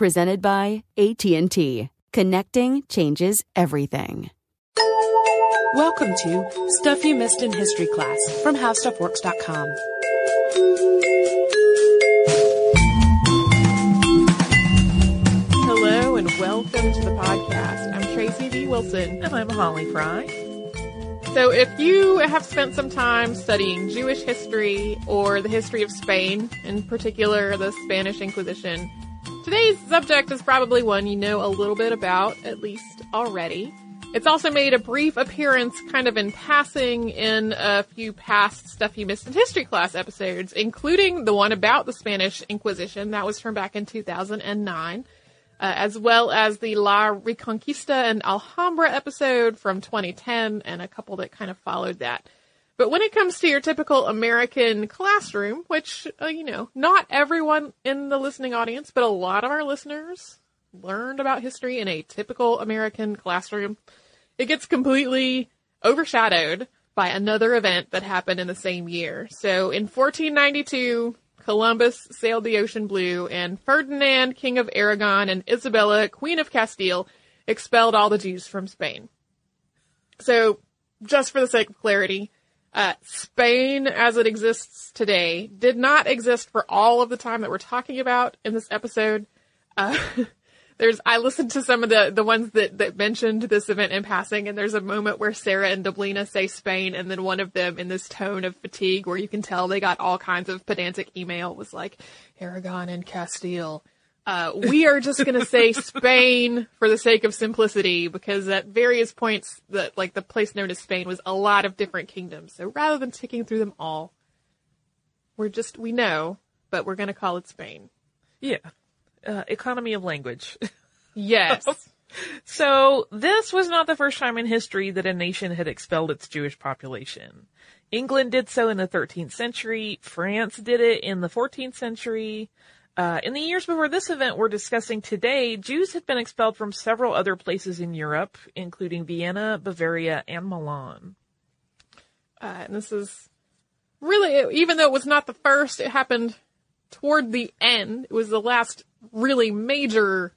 presented by AT&T. Connecting changes everything. Welcome to Stuff You Missed in History Class from HowStuffWorks.com. Hello and welcome to the podcast. I'm Tracy V. Wilson. And I'm Holly Fry. So, if you have spent some time studying Jewish history or the history of Spain, in particular the Spanish Inquisition, Today's subject is probably one you know a little bit about, at least already. It's also made a brief appearance kind of in passing in a few past Stuff You Missed in History class episodes, including the one about the Spanish Inquisition that was from back in 2009, uh, as well as the La Reconquista and Alhambra episode from 2010 and a couple that kind of followed that. But when it comes to your typical American classroom, which, uh, you know, not everyone in the listening audience, but a lot of our listeners learned about history in a typical American classroom, it gets completely overshadowed by another event that happened in the same year. So in 1492, Columbus sailed the ocean blue and Ferdinand, King of Aragon, and Isabella, Queen of Castile, expelled all the Jews from Spain. So, just for the sake of clarity, uh, Spain, as it exists today, did not exist for all of the time that we're talking about in this episode. Uh, there's, I listened to some of the, the ones that, that mentioned this event in passing, and there's a moment where Sarah and Deblina say Spain, and then one of them in this tone of fatigue where you can tell they got all kinds of pedantic email was like, Aragon and Castile. Uh, we are just going to say Spain for the sake of simplicity because at various points that like the place known as Spain was a lot of different kingdoms. So rather than ticking through them all, we're just we know, but we're going to call it Spain. Yeah. Uh, economy of language. Yes. so this was not the first time in history that a nation had expelled its Jewish population. England did so in the 13th century. France did it in the 14th century. Uh, in the years before this event we're discussing today, Jews had been expelled from several other places in Europe, including Vienna, Bavaria, and Milan. Uh, and this is really, even though it was not the first, it happened toward the end. It was the last really major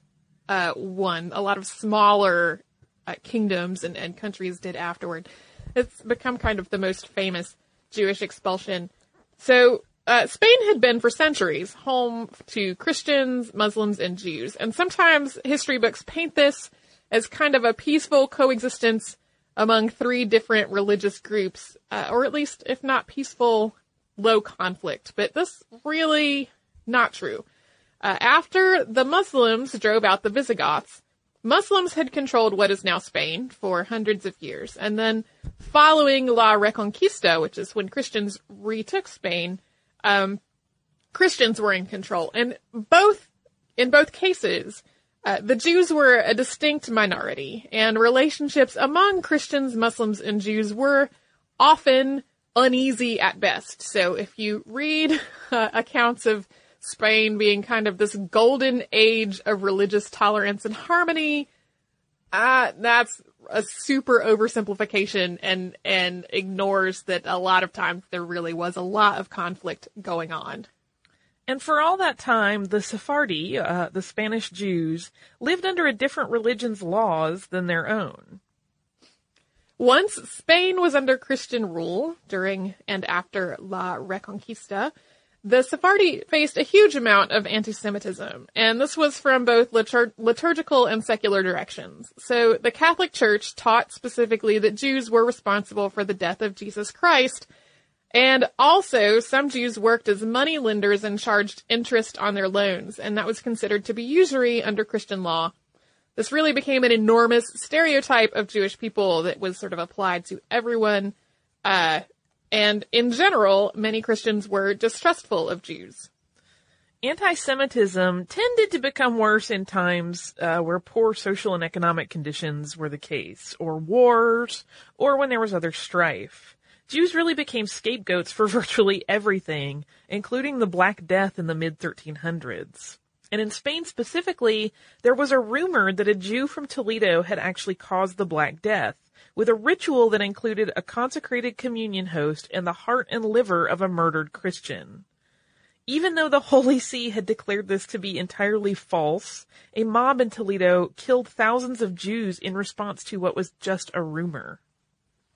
uh, one. A lot of smaller uh, kingdoms and, and countries did afterward. It's become kind of the most famous Jewish expulsion. So uh, Spain had been for centuries home to Christians, Muslims, and Jews, and sometimes history books paint this as kind of a peaceful coexistence among three different religious groups, uh, or at least, if not peaceful, low conflict, but this really not true. Uh, after the Muslims drove out the Visigoths, Muslims had controlled what is now Spain for hundreds of years, and then following La Reconquista, which is when Christians retook Spain, um, Christians were in control, and both in both cases, uh, the Jews were a distinct minority, and relationships among Christians, Muslims, and Jews were often uneasy at best. So if you read uh, accounts of Spain being kind of this golden age of religious tolerance and harmony, uh, that's a super oversimplification and, and ignores that a lot of times there really was a lot of conflict going on. And for all that time, the Sephardi, uh, the Spanish Jews, lived under a different religion's laws than their own. Once Spain was under Christian rule during and after La Reconquista, the Sephardi faced a huge amount of anti-Semitism, and this was from both litur- liturgical and secular directions. So the Catholic Church taught specifically that Jews were responsible for the death of Jesus Christ, and also some Jews worked as money lenders and charged interest on their loans, and that was considered to be usury under Christian law. This really became an enormous stereotype of Jewish people that was sort of applied to everyone. Uh, and in general, many Christians were distrustful of Jews. Anti-Semitism tended to become worse in times uh, where poor social and economic conditions were the case, or wars, or when there was other strife. Jews really became scapegoats for virtually everything, including the Black Death in the mid 1300s. And in Spain specifically, there was a rumor that a Jew from Toledo had actually caused the Black Death, with a ritual that included a consecrated communion host and the heart and liver of a murdered Christian. Even though the Holy See had declared this to be entirely false, a mob in Toledo killed thousands of Jews in response to what was just a rumor.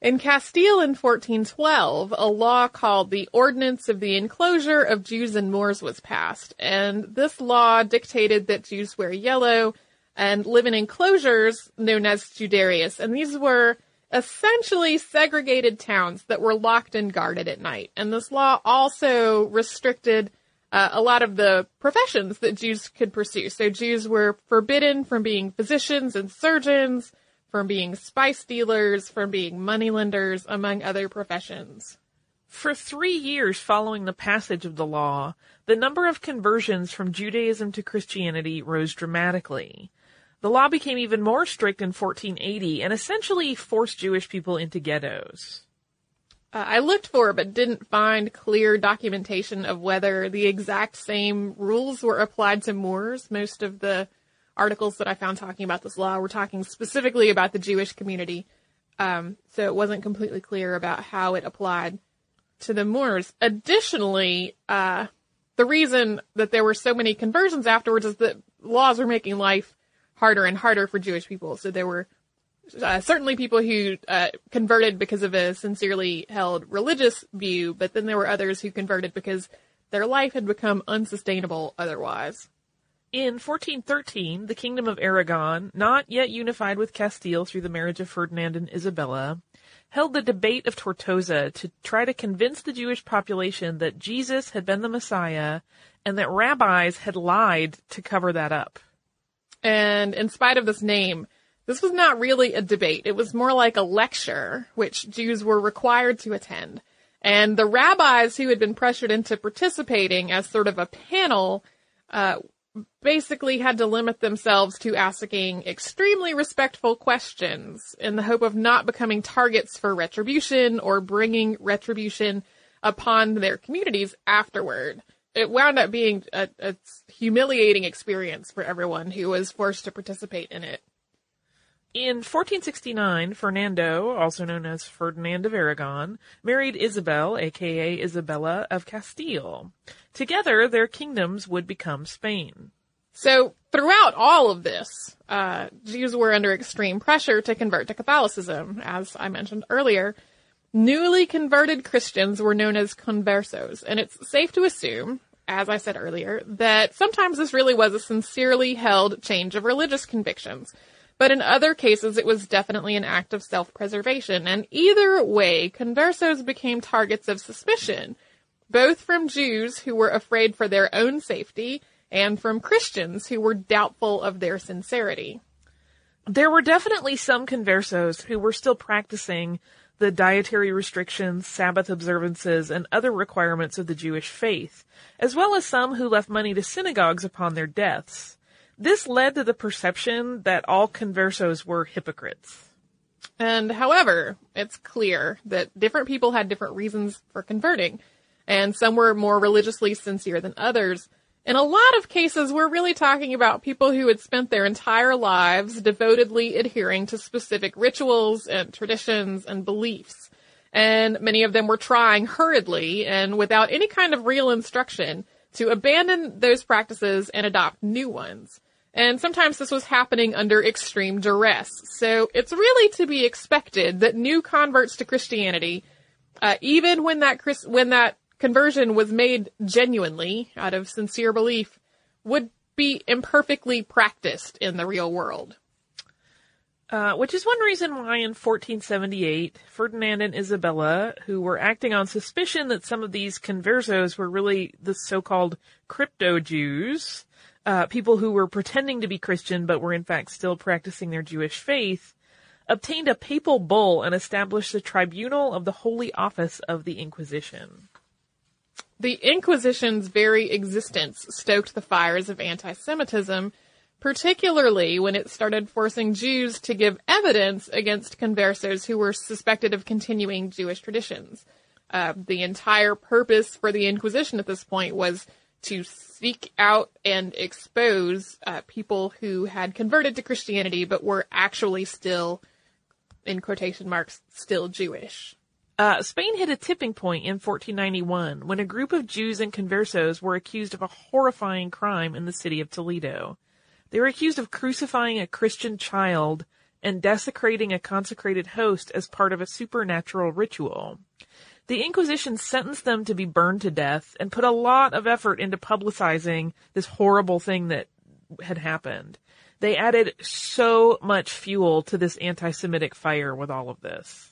In Castile in 1412, a law called the Ordinance of the Enclosure of Jews and Moors was passed, and this law dictated that Jews wear yellow and live in enclosures known as juderias, and these were essentially segregated towns that were locked and guarded at night. And this law also restricted uh, a lot of the professions that Jews could pursue. So Jews were forbidden from being physicians and surgeons, from being spice dealers, from being moneylenders, among other professions. For three years following the passage of the law, the number of conversions from Judaism to Christianity rose dramatically. The law became even more strict in 1480 and essentially forced Jewish people into ghettos. Uh, I looked for but didn't find clear documentation of whether the exact same rules were applied to Moors. Most of the articles that I found talking about this law were talking specifically about the Jewish community. Um, so it wasn't completely clear about how it applied to the Moors. Additionally, uh, the reason that there were so many conversions afterwards is that laws were making life harder and harder for Jewish people. So there were uh, certainly people who uh, converted because of a sincerely held religious view, but then there were others who converted because their life had become unsustainable otherwise. In 1413, the Kingdom of Aragon, not yet unified with Castile through the marriage of Ferdinand and Isabella, held the debate of Tortosa to try to convince the Jewish population that Jesus had been the Messiah and that rabbis had lied to cover that up. And in spite of this name, this was not really a debate. It was more like a lecture, which Jews were required to attend. And the rabbis who had been pressured into participating as sort of a panel uh, basically had to limit themselves to asking extremely respectful questions in the hope of not becoming targets for retribution or bringing retribution upon their communities afterward. It wound up being a, a humiliating experience for everyone who was forced to participate in it. In 1469, Fernando, also known as Ferdinand of Aragon, married Isabel, aka Isabella of Castile. Together, their kingdoms would become Spain. So throughout all of this, uh, Jews were under extreme pressure to convert to Catholicism, as I mentioned earlier. Newly converted Christians were known as conversos, and it's safe to assume, as I said earlier, that sometimes this really was a sincerely held change of religious convictions. But in other cases, it was definitely an act of self-preservation, and either way, conversos became targets of suspicion both from Jews who were afraid for their own safety and from Christians who were doubtful of their sincerity. There were definitely some conversos who were still practicing the dietary restrictions, Sabbath observances, and other requirements of the Jewish faith, as well as some who left money to synagogues upon their deaths. This led to the perception that all conversos were hypocrites. And however, it's clear that different people had different reasons for converting, and some were more religiously sincere than others. In a lot of cases, we're really talking about people who had spent their entire lives devotedly adhering to specific rituals and traditions and beliefs. And many of them were trying hurriedly and without any kind of real instruction to abandon those practices and adopt new ones. And sometimes this was happening under extreme duress. So it's really to be expected that new converts to Christianity, uh, even when that Chris, when that conversion was made genuinely out of sincere belief would be imperfectly practiced in the real world. Uh, which is one reason why in 1478, Ferdinand and Isabella, who were acting on suspicion that some of these conversos were really the so-called crypto Jews, uh, people who were pretending to be Christian but were in fact still practicing their Jewish faith, obtained a papal bull and established the Tribunal of the Holy Office of the Inquisition. The Inquisition's very existence stoked the fires of anti-Semitism, particularly when it started forcing Jews to give evidence against conversos who were suspected of continuing Jewish traditions. Uh, the entire purpose for the Inquisition at this point was to seek out and expose uh, people who had converted to Christianity but were actually still, in quotation marks, still Jewish. Uh, Spain hit a tipping point in 1491 when a group of Jews and conversos were accused of a horrifying crime in the city of Toledo. They were accused of crucifying a Christian child and desecrating a consecrated host as part of a supernatural ritual. The Inquisition sentenced them to be burned to death and put a lot of effort into publicizing this horrible thing that had happened. They added so much fuel to this anti-Semitic fire with all of this.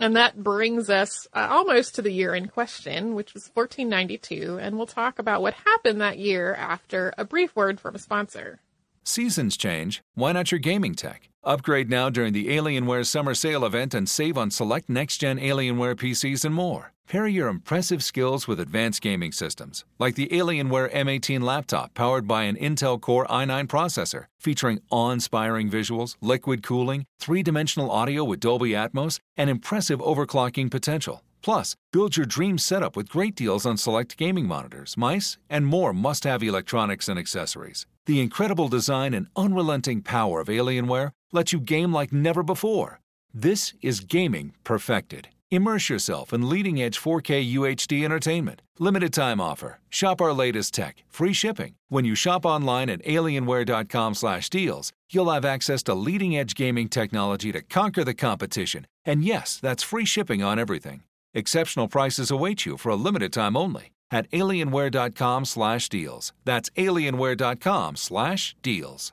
And that brings us uh, almost to the year in question, which was 1492, and we'll talk about what happened that year after a brief word from a sponsor. Seasons change. Why not your gaming tech? Upgrade now during the Alienware Summer Sale event and save on select next gen Alienware PCs and more. Pair your impressive skills with advanced gaming systems, like the Alienware M18 laptop powered by an Intel Core i9 processor, featuring awe inspiring visuals, liquid cooling, three dimensional audio with Dolby Atmos, and impressive overclocking potential. Plus, build your dream setup with great deals on select gaming monitors, mice, and more must have electronics and accessories. The incredible design and unrelenting power of Alienware let you game like never before. This is gaming perfected. Immerse yourself in leading edge 4K UHD entertainment. Limited time offer. Shop our latest tech. Free shipping. When you shop online at alienware.com/deals, you'll have access to leading edge gaming technology to conquer the competition. And yes, that's free shipping on everything. Exceptional prices await you for a limited time only at alienware.com slash deals. That's alienware.com/deals.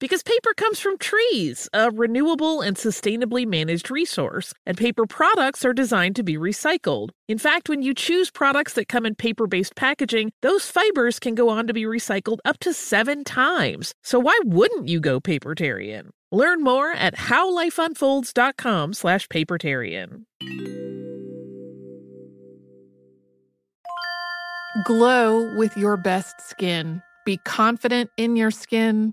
because paper comes from trees, a renewable and sustainably managed resource, and paper products are designed to be recycled. In fact, when you choose products that come in paper based packaging, those fibers can go on to be recycled up to seven times. So why wouldn't you go papertarian? Learn more at howlifeunfolds.com slash papertarian. Glow with your best skin. Be confident in your skin.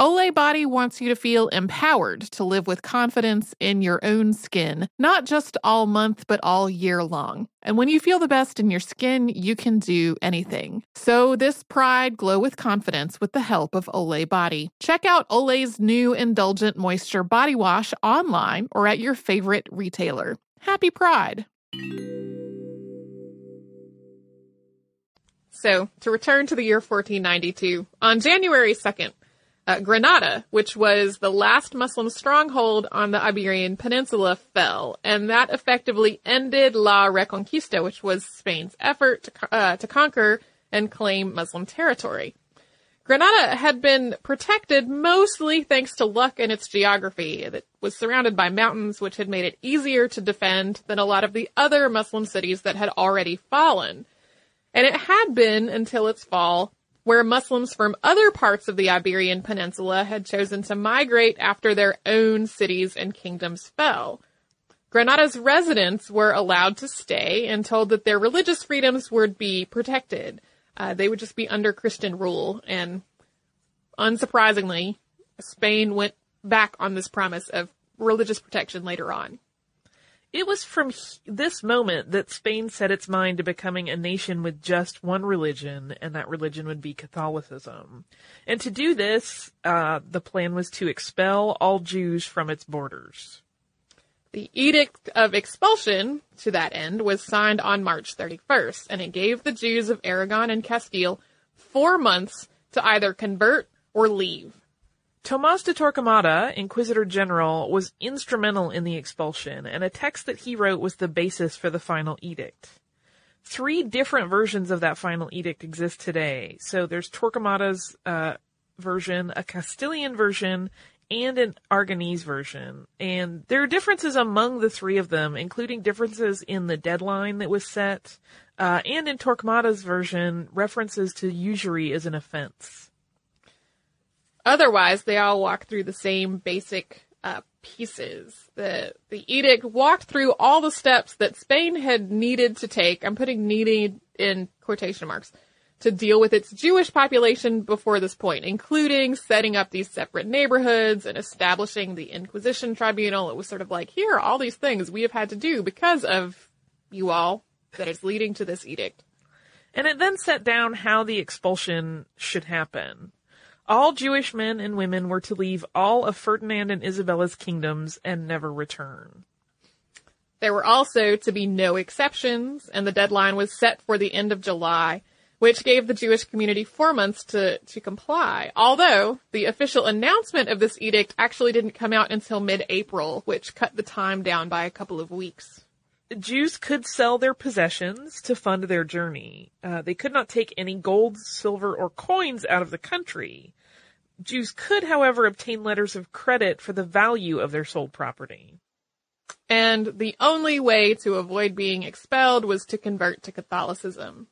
Olay Body wants you to feel empowered to live with confidence in your own skin, not just all month, but all year long. And when you feel the best in your skin, you can do anything. So this pride glow with confidence with the help of Olay Body. Check out Olay's new Indulgent Moisture Body Wash online or at your favorite retailer. Happy Pride! So, to return to the year 1492, on January 2nd, uh, Granada, which was the last Muslim stronghold on the Iberian Peninsula, fell, and that effectively ended La Reconquista, which was Spain's effort to, uh, to conquer and claim Muslim territory. Granada had been protected mostly thanks to luck and its geography. It was surrounded by mountains, which had made it easier to defend than a lot of the other Muslim cities that had already fallen. And it had been until its fall where Muslims from other parts of the Iberian Peninsula had chosen to migrate after their own cities and kingdoms fell. Granada's residents were allowed to stay and told that their religious freedoms would be protected. Uh, they would just be under Christian rule, and unsurprisingly, Spain went back on this promise of religious protection later on. It was from this moment that Spain set its mind to becoming a nation with just one religion, and that religion would be Catholicism. And to do this, uh, the plan was to expel all Jews from its borders. The Edict of Expulsion, to that end, was signed on March 31st, and it gave the Jews of Aragon and Castile four months to either convert or leave. Tomas de Torquemada, Inquisitor General, was instrumental in the expulsion, and a text that he wrote was the basis for the final edict. Three different versions of that final edict exist today. So there's Torquemada's uh, version, a Castilian version, and an Aragonese version. And there are differences among the three of them, including differences in the deadline that was set, uh, and in Torquemada's version, references to usury as an offense. Otherwise, they all walk through the same basic uh, pieces. The the edict walked through all the steps that Spain had needed to take. I'm putting needed in quotation marks to deal with its Jewish population before this point, including setting up these separate neighborhoods and establishing the Inquisition tribunal. It was sort of like, here are all these things we have had to do because of you all that is leading to this edict. And it then set down how the expulsion should happen. All Jewish men and women were to leave all of Ferdinand and Isabella's kingdoms and never return. There were also to be no exceptions, and the deadline was set for the end of July, which gave the Jewish community four months to, to comply. Although the official announcement of this edict actually didn't come out until mid-April, which cut the time down by a couple of weeks. The Jews could sell their possessions to fund their journey. Uh, they could not take any gold, silver, or coins out of the country. Jews could, however, obtain letters of credit for the value of their sold property. And the only way to avoid being expelled was to convert to Catholicism.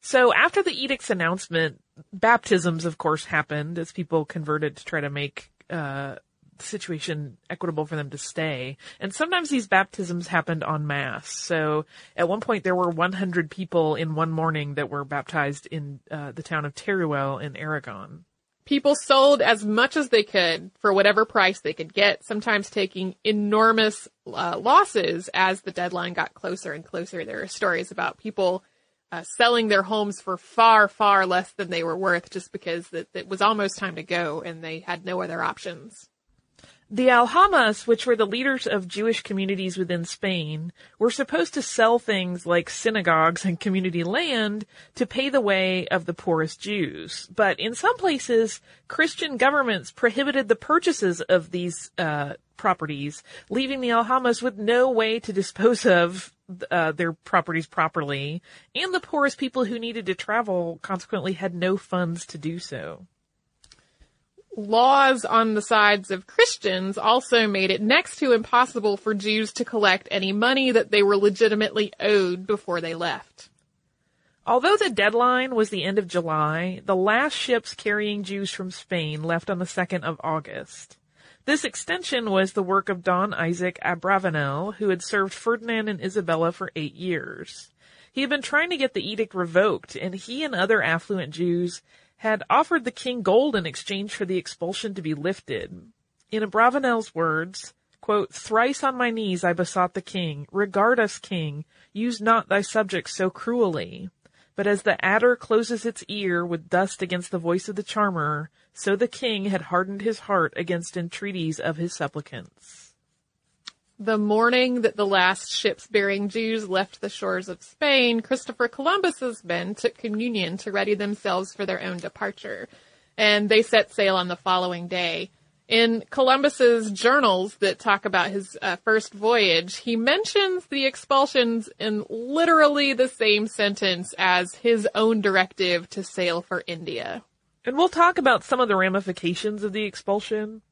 So after the edict's announcement, baptisms, of course, happened as people converted to try to make uh, the situation equitable for them to stay. And sometimes these baptisms happened en masse. So at one point there were 100 people in one morning that were baptized in uh, the town of Teruel in Aragon. People sold as much as they could for whatever price they could get, sometimes taking enormous uh, losses as the deadline got closer and closer. There are stories about people uh, selling their homes for far, far less than they were worth just because it, it was almost time to go and they had no other options. The Aljamas, which were the leaders of Jewish communities within Spain, were supposed to sell things like synagogues and community land to pay the way of the poorest Jews. But in some places, Christian governments prohibited the purchases of these uh, properties, leaving the Aljamas with no way to dispose of uh, their properties properly, and the poorest people who needed to travel consequently had no funds to do so laws on the sides of Christians also made it next to impossible for Jews to collect any money that they were legitimately owed before they left. Although the deadline was the end of July, the last ships carrying Jews from Spain left on the 2nd of August. This extension was the work of Don Isaac Abravanel, who had served Ferdinand and Isabella for eight years. He had been trying to get the edict revoked, and he and other affluent Jews had offered the king gold in exchange for the expulsion to be lifted. In Abravanel's words, quote, Thrice on my knees I besought the king, regard us, king, use not thy subjects so cruelly. But as the adder closes its ear with dust against the voice of the charmer, so the king had hardened his heart against entreaties of his supplicants. The morning that the last ships bearing Jews left the shores of Spain, Christopher Columbus's men took communion to ready themselves for their own departure, and they set sail on the following day. In Columbus's journals that talk about his uh, first voyage, he mentions the expulsions in literally the same sentence as his own directive to sail for India. And we'll talk about some of the ramifications of the expulsion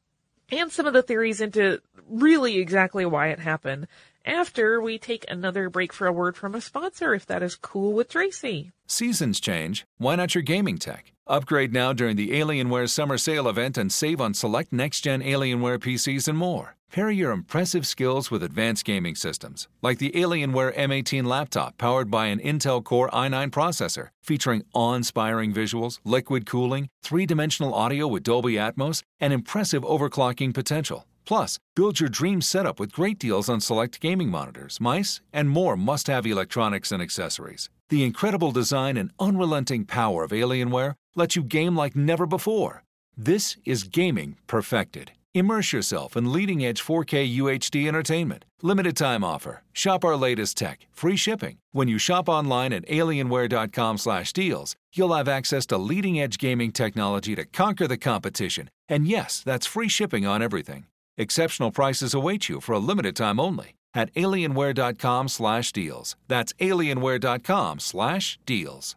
and some of the theories into really exactly why it happened after we take another break for a word from a sponsor, if that is cool with Tracy. Seasons change. Why not your gaming tech? Upgrade now during the Alienware Summer Sale event and save on select next gen Alienware PCs and more. Pair your impressive skills with advanced gaming systems, like the Alienware M18 laptop powered by an Intel Core i9 processor, featuring awe inspiring visuals, liquid cooling, three dimensional audio with Dolby Atmos, and impressive overclocking potential. Plus, build your dream setup with great deals on select gaming monitors, mice, and more must have electronics and accessories. The incredible design and unrelenting power of Alienware let you game like never before. This is gaming perfected. Immerse yourself in leading edge 4K UHD entertainment. Limited time offer. Shop our latest tech. Free shipping. When you shop online at alienware.com/deals, you'll have access to leading edge gaming technology to conquer the competition. And yes, that's free shipping on everything. Exceptional prices await you for a limited time only at alienware.com slash deals. That's alienware.com/deals.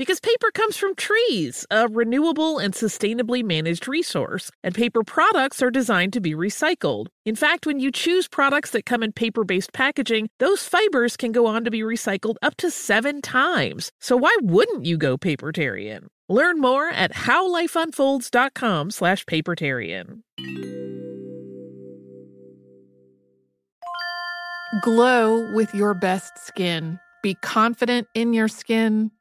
because paper comes from trees, a renewable and sustainably managed resource, and paper products are designed to be recycled. In fact, when you choose products that come in paper based packaging, those fibers can go on to be recycled up to seven times. So why wouldn't you go papertarian? Learn more at howlifeunfolds.com slash papertarian. Glow with your best skin. Be confident in your skin.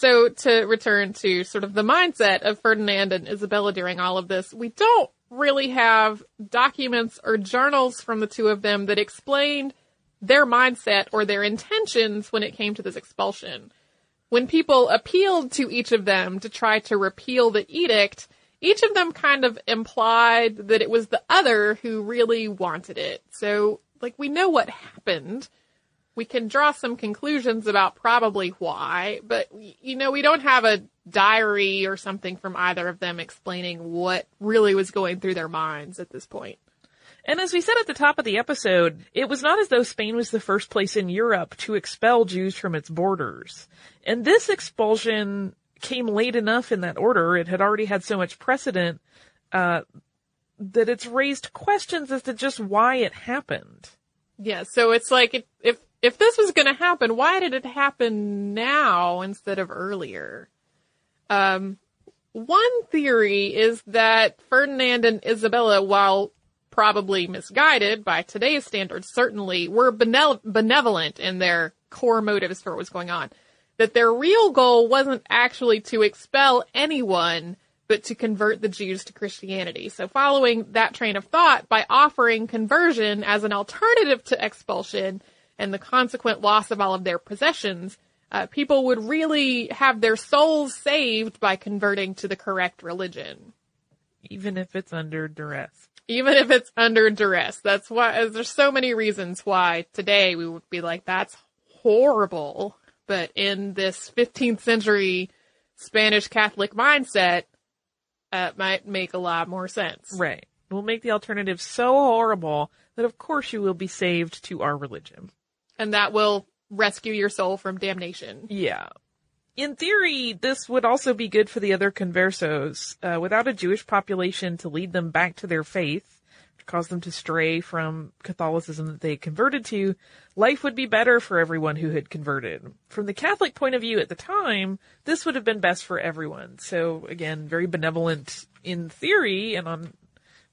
So to return to sort of the mindset of Ferdinand and Isabella during all of this, we don't really have documents or journals from the two of them that explained their mindset or their intentions when it came to this expulsion. When people appealed to each of them to try to repeal the edict, each of them kind of implied that it was the other who really wanted it. So, like, we know what happened we can draw some conclusions about probably why, but you know, we don't have a diary or something from either of them explaining what really was going through their minds at this point. And as we said at the top of the episode, it was not as though Spain was the first place in Europe to expel Jews from its borders. And this expulsion came late enough in that order. It had already had so much precedent, uh, that it's raised questions as to just why it happened. Yeah, so it's like if if this was going to happen, why did it happen now instead of earlier? Um, one theory is that Ferdinand and Isabella, while probably misguided by today's standards, certainly were benevolent in their core motives for what was going on. That their real goal wasn't actually to expel anyone, but to convert the Jews to Christianity. So following that train of thought, by offering conversion as an alternative to expulsion, and the consequent loss of all of their possessions, uh, people would really have their souls saved by converting to the correct religion. Even if it's under duress. Even if it's under duress. That's why, there's so many reasons why today we would be like, that's horrible. But in this 15th century Spanish Catholic mindset, uh, might make a lot more sense. Right. We'll make the alternative so horrible that of course you will be saved to our religion and that will rescue your soul from damnation. Yeah. In theory, this would also be good for the other conversos. Uh, without a Jewish population to lead them back to their faith, to cause them to stray from Catholicism that they converted to, life would be better for everyone who had converted. From the Catholic point of view at the time, this would have been best for everyone. So again, very benevolent in theory and on,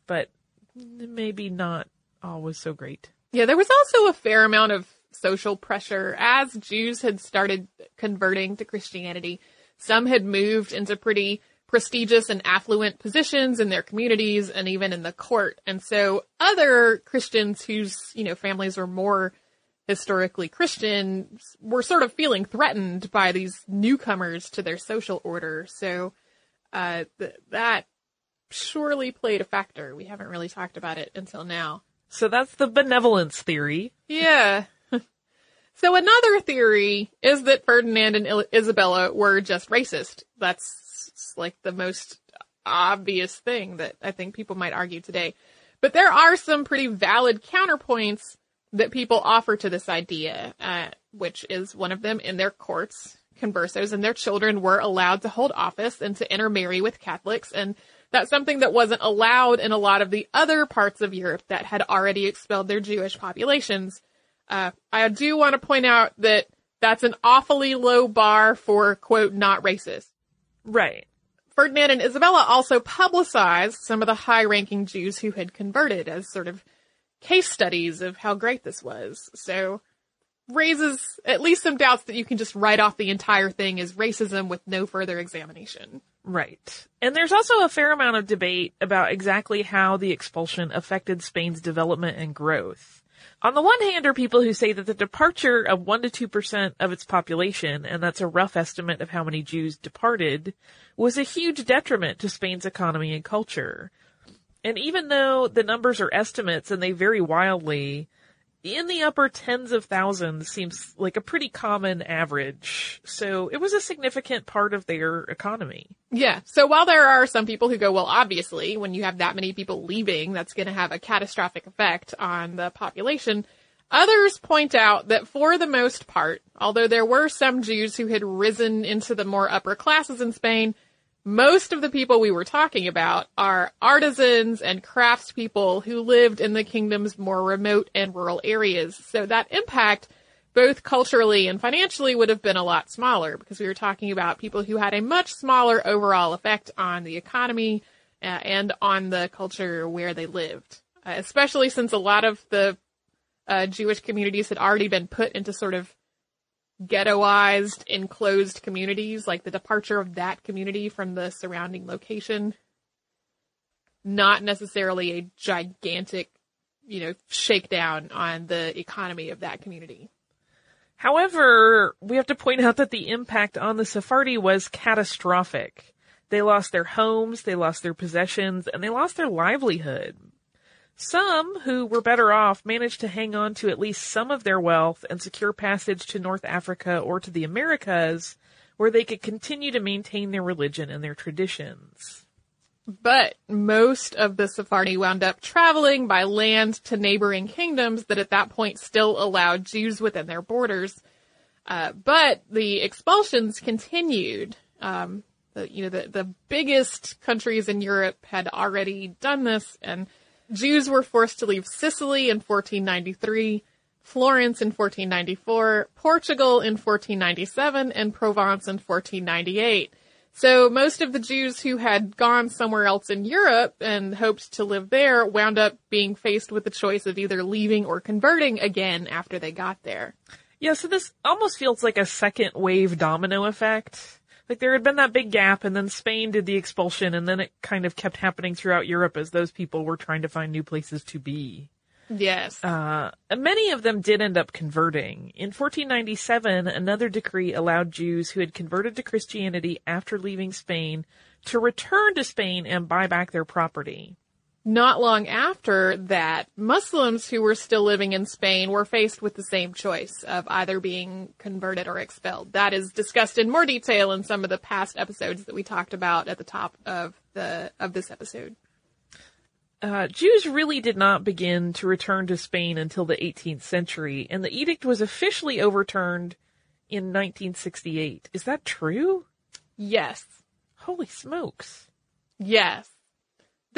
but maybe not always so great. Yeah, there was also a fair amount of social pressure as Jews had started converting to Christianity. Some had moved into pretty prestigious and affluent positions in their communities and even in the court. And so other Christians whose, you know, families were more historically Christian were sort of feeling threatened by these newcomers to their social order. So, uh, th- that surely played a factor. We haven't really talked about it until now. So that's the benevolence theory. Yeah. So another theory is that Ferdinand and Isabella were just racist. That's like the most obvious thing that I think people might argue today. But there are some pretty valid counterpoints that people offer to this idea, uh, which is one of them in their courts. conversos and their children were allowed to hold office and to intermarry with Catholics. And that's something that wasn't allowed in a lot of the other parts of Europe that had already expelled their Jewish populations. Uh, I do want to point out that that's an awfully low bar for quote, not racist. Right. Ferdinand and Isabella also publicized some of the high ranking Jews who had converted as sort of case studies of how great this was. So raises at least some doubts that you can just write off the entire thing as racism with no further examination. Right. And there's also a fair amount of debate about exactly how the expulsion affected Spain's development and growth. On the one hand are people who say that the departure of 1 to 2% of its population, and that's a rough estimate of how many Jews departed, was a huge detriment to Spain's economy and culture. And even though the numbers are estimates and they vary wildly, in the upper tens of thousands seems like a pretty common average. So it was a significant part of their economy. Yeah. So while there are some people who go, well, obviously, when you have that many people leaving, that's going to have a catastrophic effect on the population. Others point out that for the most part, although there were some Jews who had risen into the more upper classes in Spain, most of the people we were talking about are artisans and craftspeople who lived in the kingdom's more remote and rural areas. So that impact, both culturally and financially, would have been a lot smaller because we were talking about people who had a much smaller overall effect on the economy uh, and on the culture where they lived. Uh, especially since a lot of the uh, Jewish communities had already been put into sort of ghettoized, enclosed communities, like the departure of that community from the surrounding location. Not necessarily a gigantic, you know, shakedown on the economy of that community. However, we have to point out that the impact on the Sephardi was catastrophic. They lost their homes, they lost their possessions, and they lost their livelihood. Some who were better off managed to hang on to at least some of their wealth and secure passage to North Africa or to the Americas, where they could continue to maintain their religion and their traditions. But most of the Sephardi wound up traveling by land to neighboring kingdoms that at that point still allowed Jews within their borders. Uh, but the expulsions continued. Um, the, you know, the, the biggest countries in Europe had already done this and Jews were forced to leave Sicily in 1493, Florence in 1494, Portugal in 1497, and Provence in 1498. So most of the Jews who had gone somewhere else in Europe and hoped to live there wound up being faced with the choice of either leaving or converting again after they got there. Yeah, so this almost feels like a second wave domino effect. Like there had been that big gap and then Spain did the expulsion and then it kind of kept happening throughout Europe as those people were trying to find new places to be. Yes. Uh, many of them did end up converting. In 1497, another decree allowed Jews who had converted to Christianity after leaving Spain to return to Spain and buy back their property. Not long after that, Muslims who were still living in Spain were faced with the same choice of either being converted or expelled. That is discussed in more detail in some of the past episodes that we talked about at the top of the of this episode. Uh, Jews really did not begin to return to Spain until the 18th century, and the edict was officially overturned in 1968. Is that true? Yes. Holy smokes. Yes.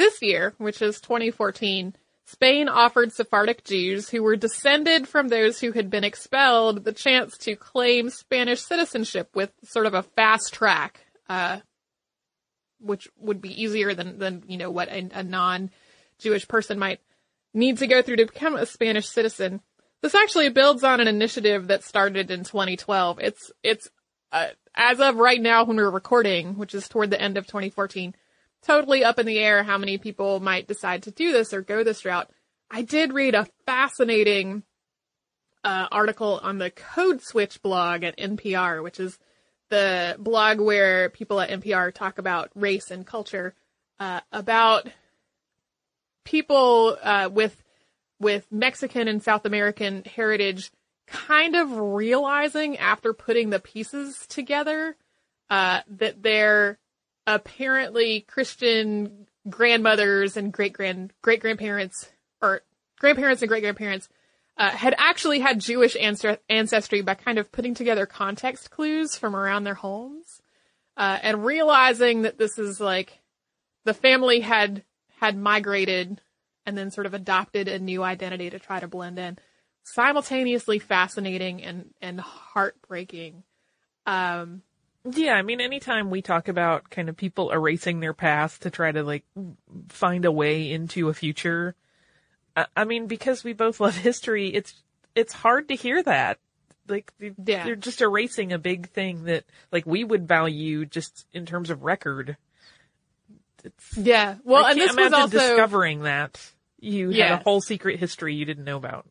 This year, which is 2014, Spain offered Sephardic Jews who were descended from those who had been expelled the chance to claim Spanish citizenship with sort of a fast track, uh, which would be easier than, than, you know, what a, a non-Jewish person might need to go through to become a Spanish citizen. This actually builds on an initiative that started in 2012. It's, it's, uh, as of right now when we're recording, which is toward the end of 2014, totally up in the air how many people might decide to do this or go this route. I did read a fascinating uh, article on the Code Switch blog at NPR, which is the blog where people at NPR talk about race and culture, uh, about people uh, with with Mexican and South American heritage kind of realizing after putting the pieces together uh, that they're apparently Christian grandmothers and great grand great grandparents or grandparents and great grandparents uh, had actually had Jewish ancestry by kind of putting together context clues from around their homes, uh, and realizing that this is like the family had had migrated and then sort of adopted a new identity to try to blend in. Simultaneously fascinating and and heartbreaking. Um, Yeah, I mean, anytime we talk about kind of people erasing their past to try to like find a way into a future, I, I mean, because we both love history, it's it's hard to hear that. Like they- Yeah. they're just erasing a big thing that like we would value just in terms of record. It's, yeah. Well, I and this was imagine also discovering that you had a whole secret history you didn't know about.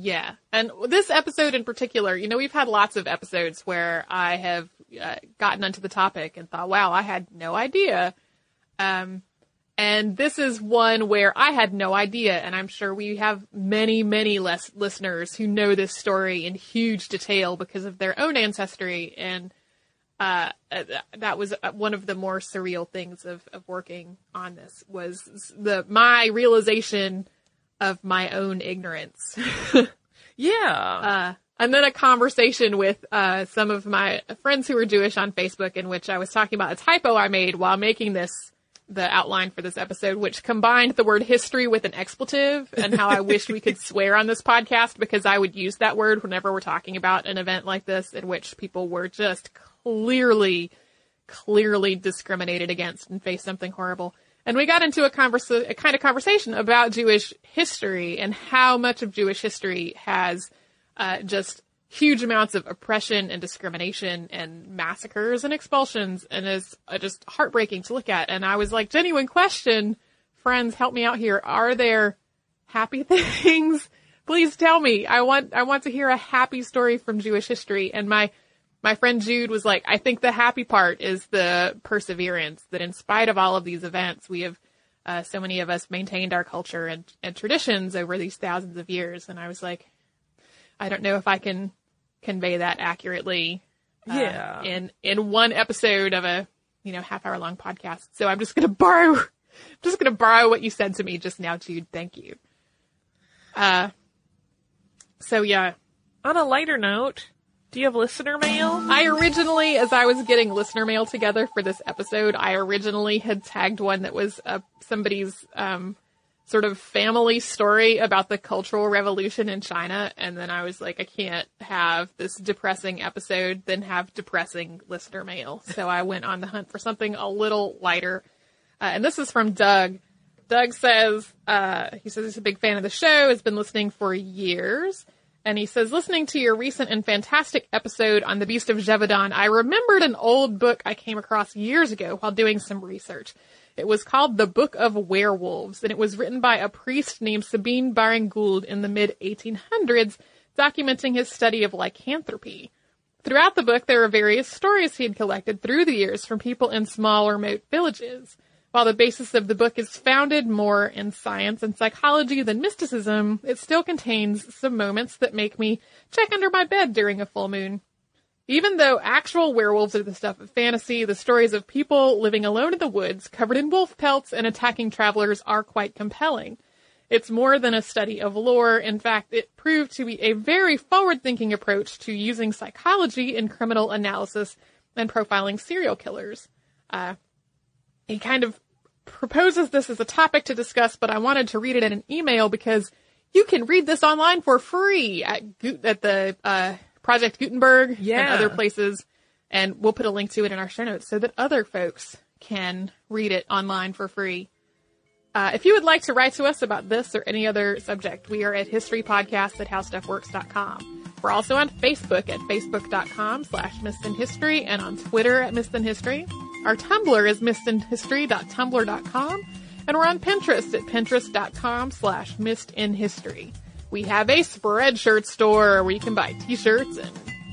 Yeah. And this episode in particular, you know, we've had lots of episodes where I have uh, gotten onto the topic and thought, wow, I had no idea. Um, and this is one where I had no idea. And I'm sure we have many, many less listeners who know this story in huge detail because of their own ancestry. And, uh, uh, that was uh, one of the more surreal things of, of working on this was the, my realization of my own ignorance. Yeah. uh, and then a conversation with uh, some of my friends who were Jewish on Facebook, in which I was talking about a typo I made while making this the outline for this episode, which combined the word history with an expletive, and how I wished we could swear on this podcast because I would use that word whenever we're talking about an event like this in which people were just clearly, clearly discriminated against and faced something horrible. And we got into a conversa- a kind of conversation about Jewish history and how much of Jewish history has uh, just huge amounts of oppression and discrimination and massacres and expulsions and is uh, just heartbreaking to look at. And I was like, genuine question, friends, help me out here. Are there happy things? Please tell me. I want, I want to hear a happy story from Jewish history. And my, my friend Jude was like, I think the happy part is the perseverance that in spite of all of these events, we have, uh, so many of us maintained our culture and, and traditions over these thousands of years. And I was like, I don't know if I can convey that accurately. uh, Yeah. in, in one episode of a, you know, half hour long podcast. So I'm just going to borrow, I'm just going to borrow what you said to me just now, Jude. Thank you. Uh, so yeah, On a lighter note, do you have listener mail? I originally, as I was getting listener mail together for this episode, I originally had tagged one that was uh, somebody's um, sort of family story about the Cultural Revolution in China, and then I was like, I can't have this depressing episode, then have depressing listener mail. So I went on the hunt for something a little lighter, uh, and this is from Doug. Doug says, uh, he says he's a big fan of the show, has been listening for years. And he says, listening to your recent and fantastic episode on the Beast of Gévaudan, I remembered an old book I came across years ago while doing some research. It was called The Book of Werewolves, and it was written by a priest named Sabine Baring Gould in the mid 1800s, documenting his study of lycanthropy. Throughout the book, there are various stories he had collected through the years from people in small, remote villages. While the basis of the book is founded more in science and psychology than mysticism, it still contains some moments that make me check under my bed during a full moon. Even though actual werewolves are the stuff of fantasy, the stories of people living alone in the woods, covered in wolf pelts and attacking travelers are quite compelling. It's more than a study of lore. In fact, it proved to be a very forward-thinking approach to using psychology in criminal analysis and profiling serial killers. Uh, he kind of proposes this as a topic to discuss, but I wanted to read it in an email because you can read this online for free at at the uh, Project Gutenberg and other places, and we'll put a link to it in our show notes so that other folks can read it online for free. Uh, if you would like to write to us about this or any other subject, we are at historypodcast at howstuffworks.com. We're also on Facebook at facebook.com slash history and on Twitter at history. Our Tumblr is missedinhistory.tumblr.com and we're on Pinterest at pinterest.com slash missed in history. We have a Spreadshirt store where you can buy t-shirts and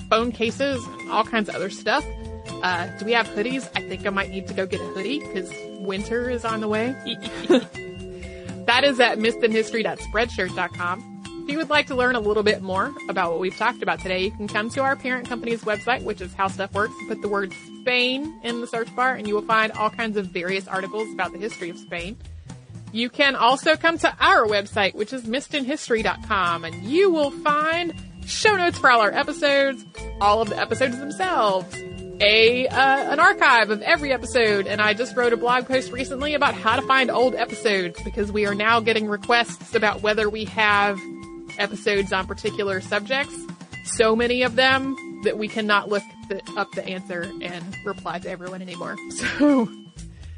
phone cases and all kinds of other stuff. Uh, do we have hoodies? I think I might need to go get a hoodie because winter is on the way. that is at missedinhistory.spreadshirt.com. If you would like to learn a little bit more about what we've talked about today, you can come to our parent company's website, which is How Stuff Works, and put the word Spain in the search bar, and you will find all kinds of various articles about the history of Spain. You can also come to our website, which is missedinhistory.com, and you will find show notes for all our episodes, all of the episodes themselves, a uh, an archive of every episode, and I just wrote a blog post recently about how to find old episodes because we are now getting requests about whether we have episodes on particular subjects. So many of them that we cannot look the, up the answer and reply to everyone anymore. So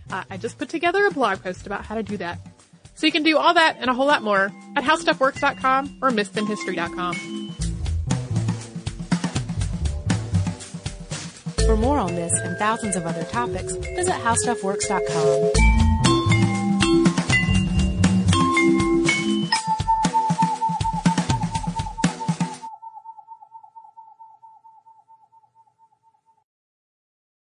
uh, I just put together a blog post about how to do that. So you can do all that and a whole lot more at howstuffworks.com or missedinhistory.com. For more on this and thousands of other topics, visit howstuffworks.com.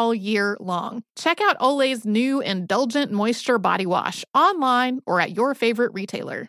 all year long. Check out Olay's new Indulgent Moisture Body Wash online or at your favorite retailer.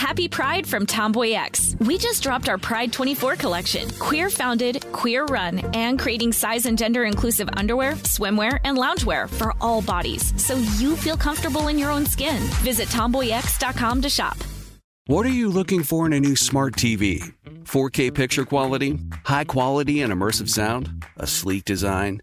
Happy Pride from Tomboy X. We just dropped our Pride 24 collection. Queer founded, queer run, and creating size and gender inclusive underwear, swimwear, and loungewear for all bodies so you feel comfortable in your own skin. Visit tomboyx.com to shop. What are you looking for in a new smart TV? 4K picture quality, high quality and immersive sound, a sleek design?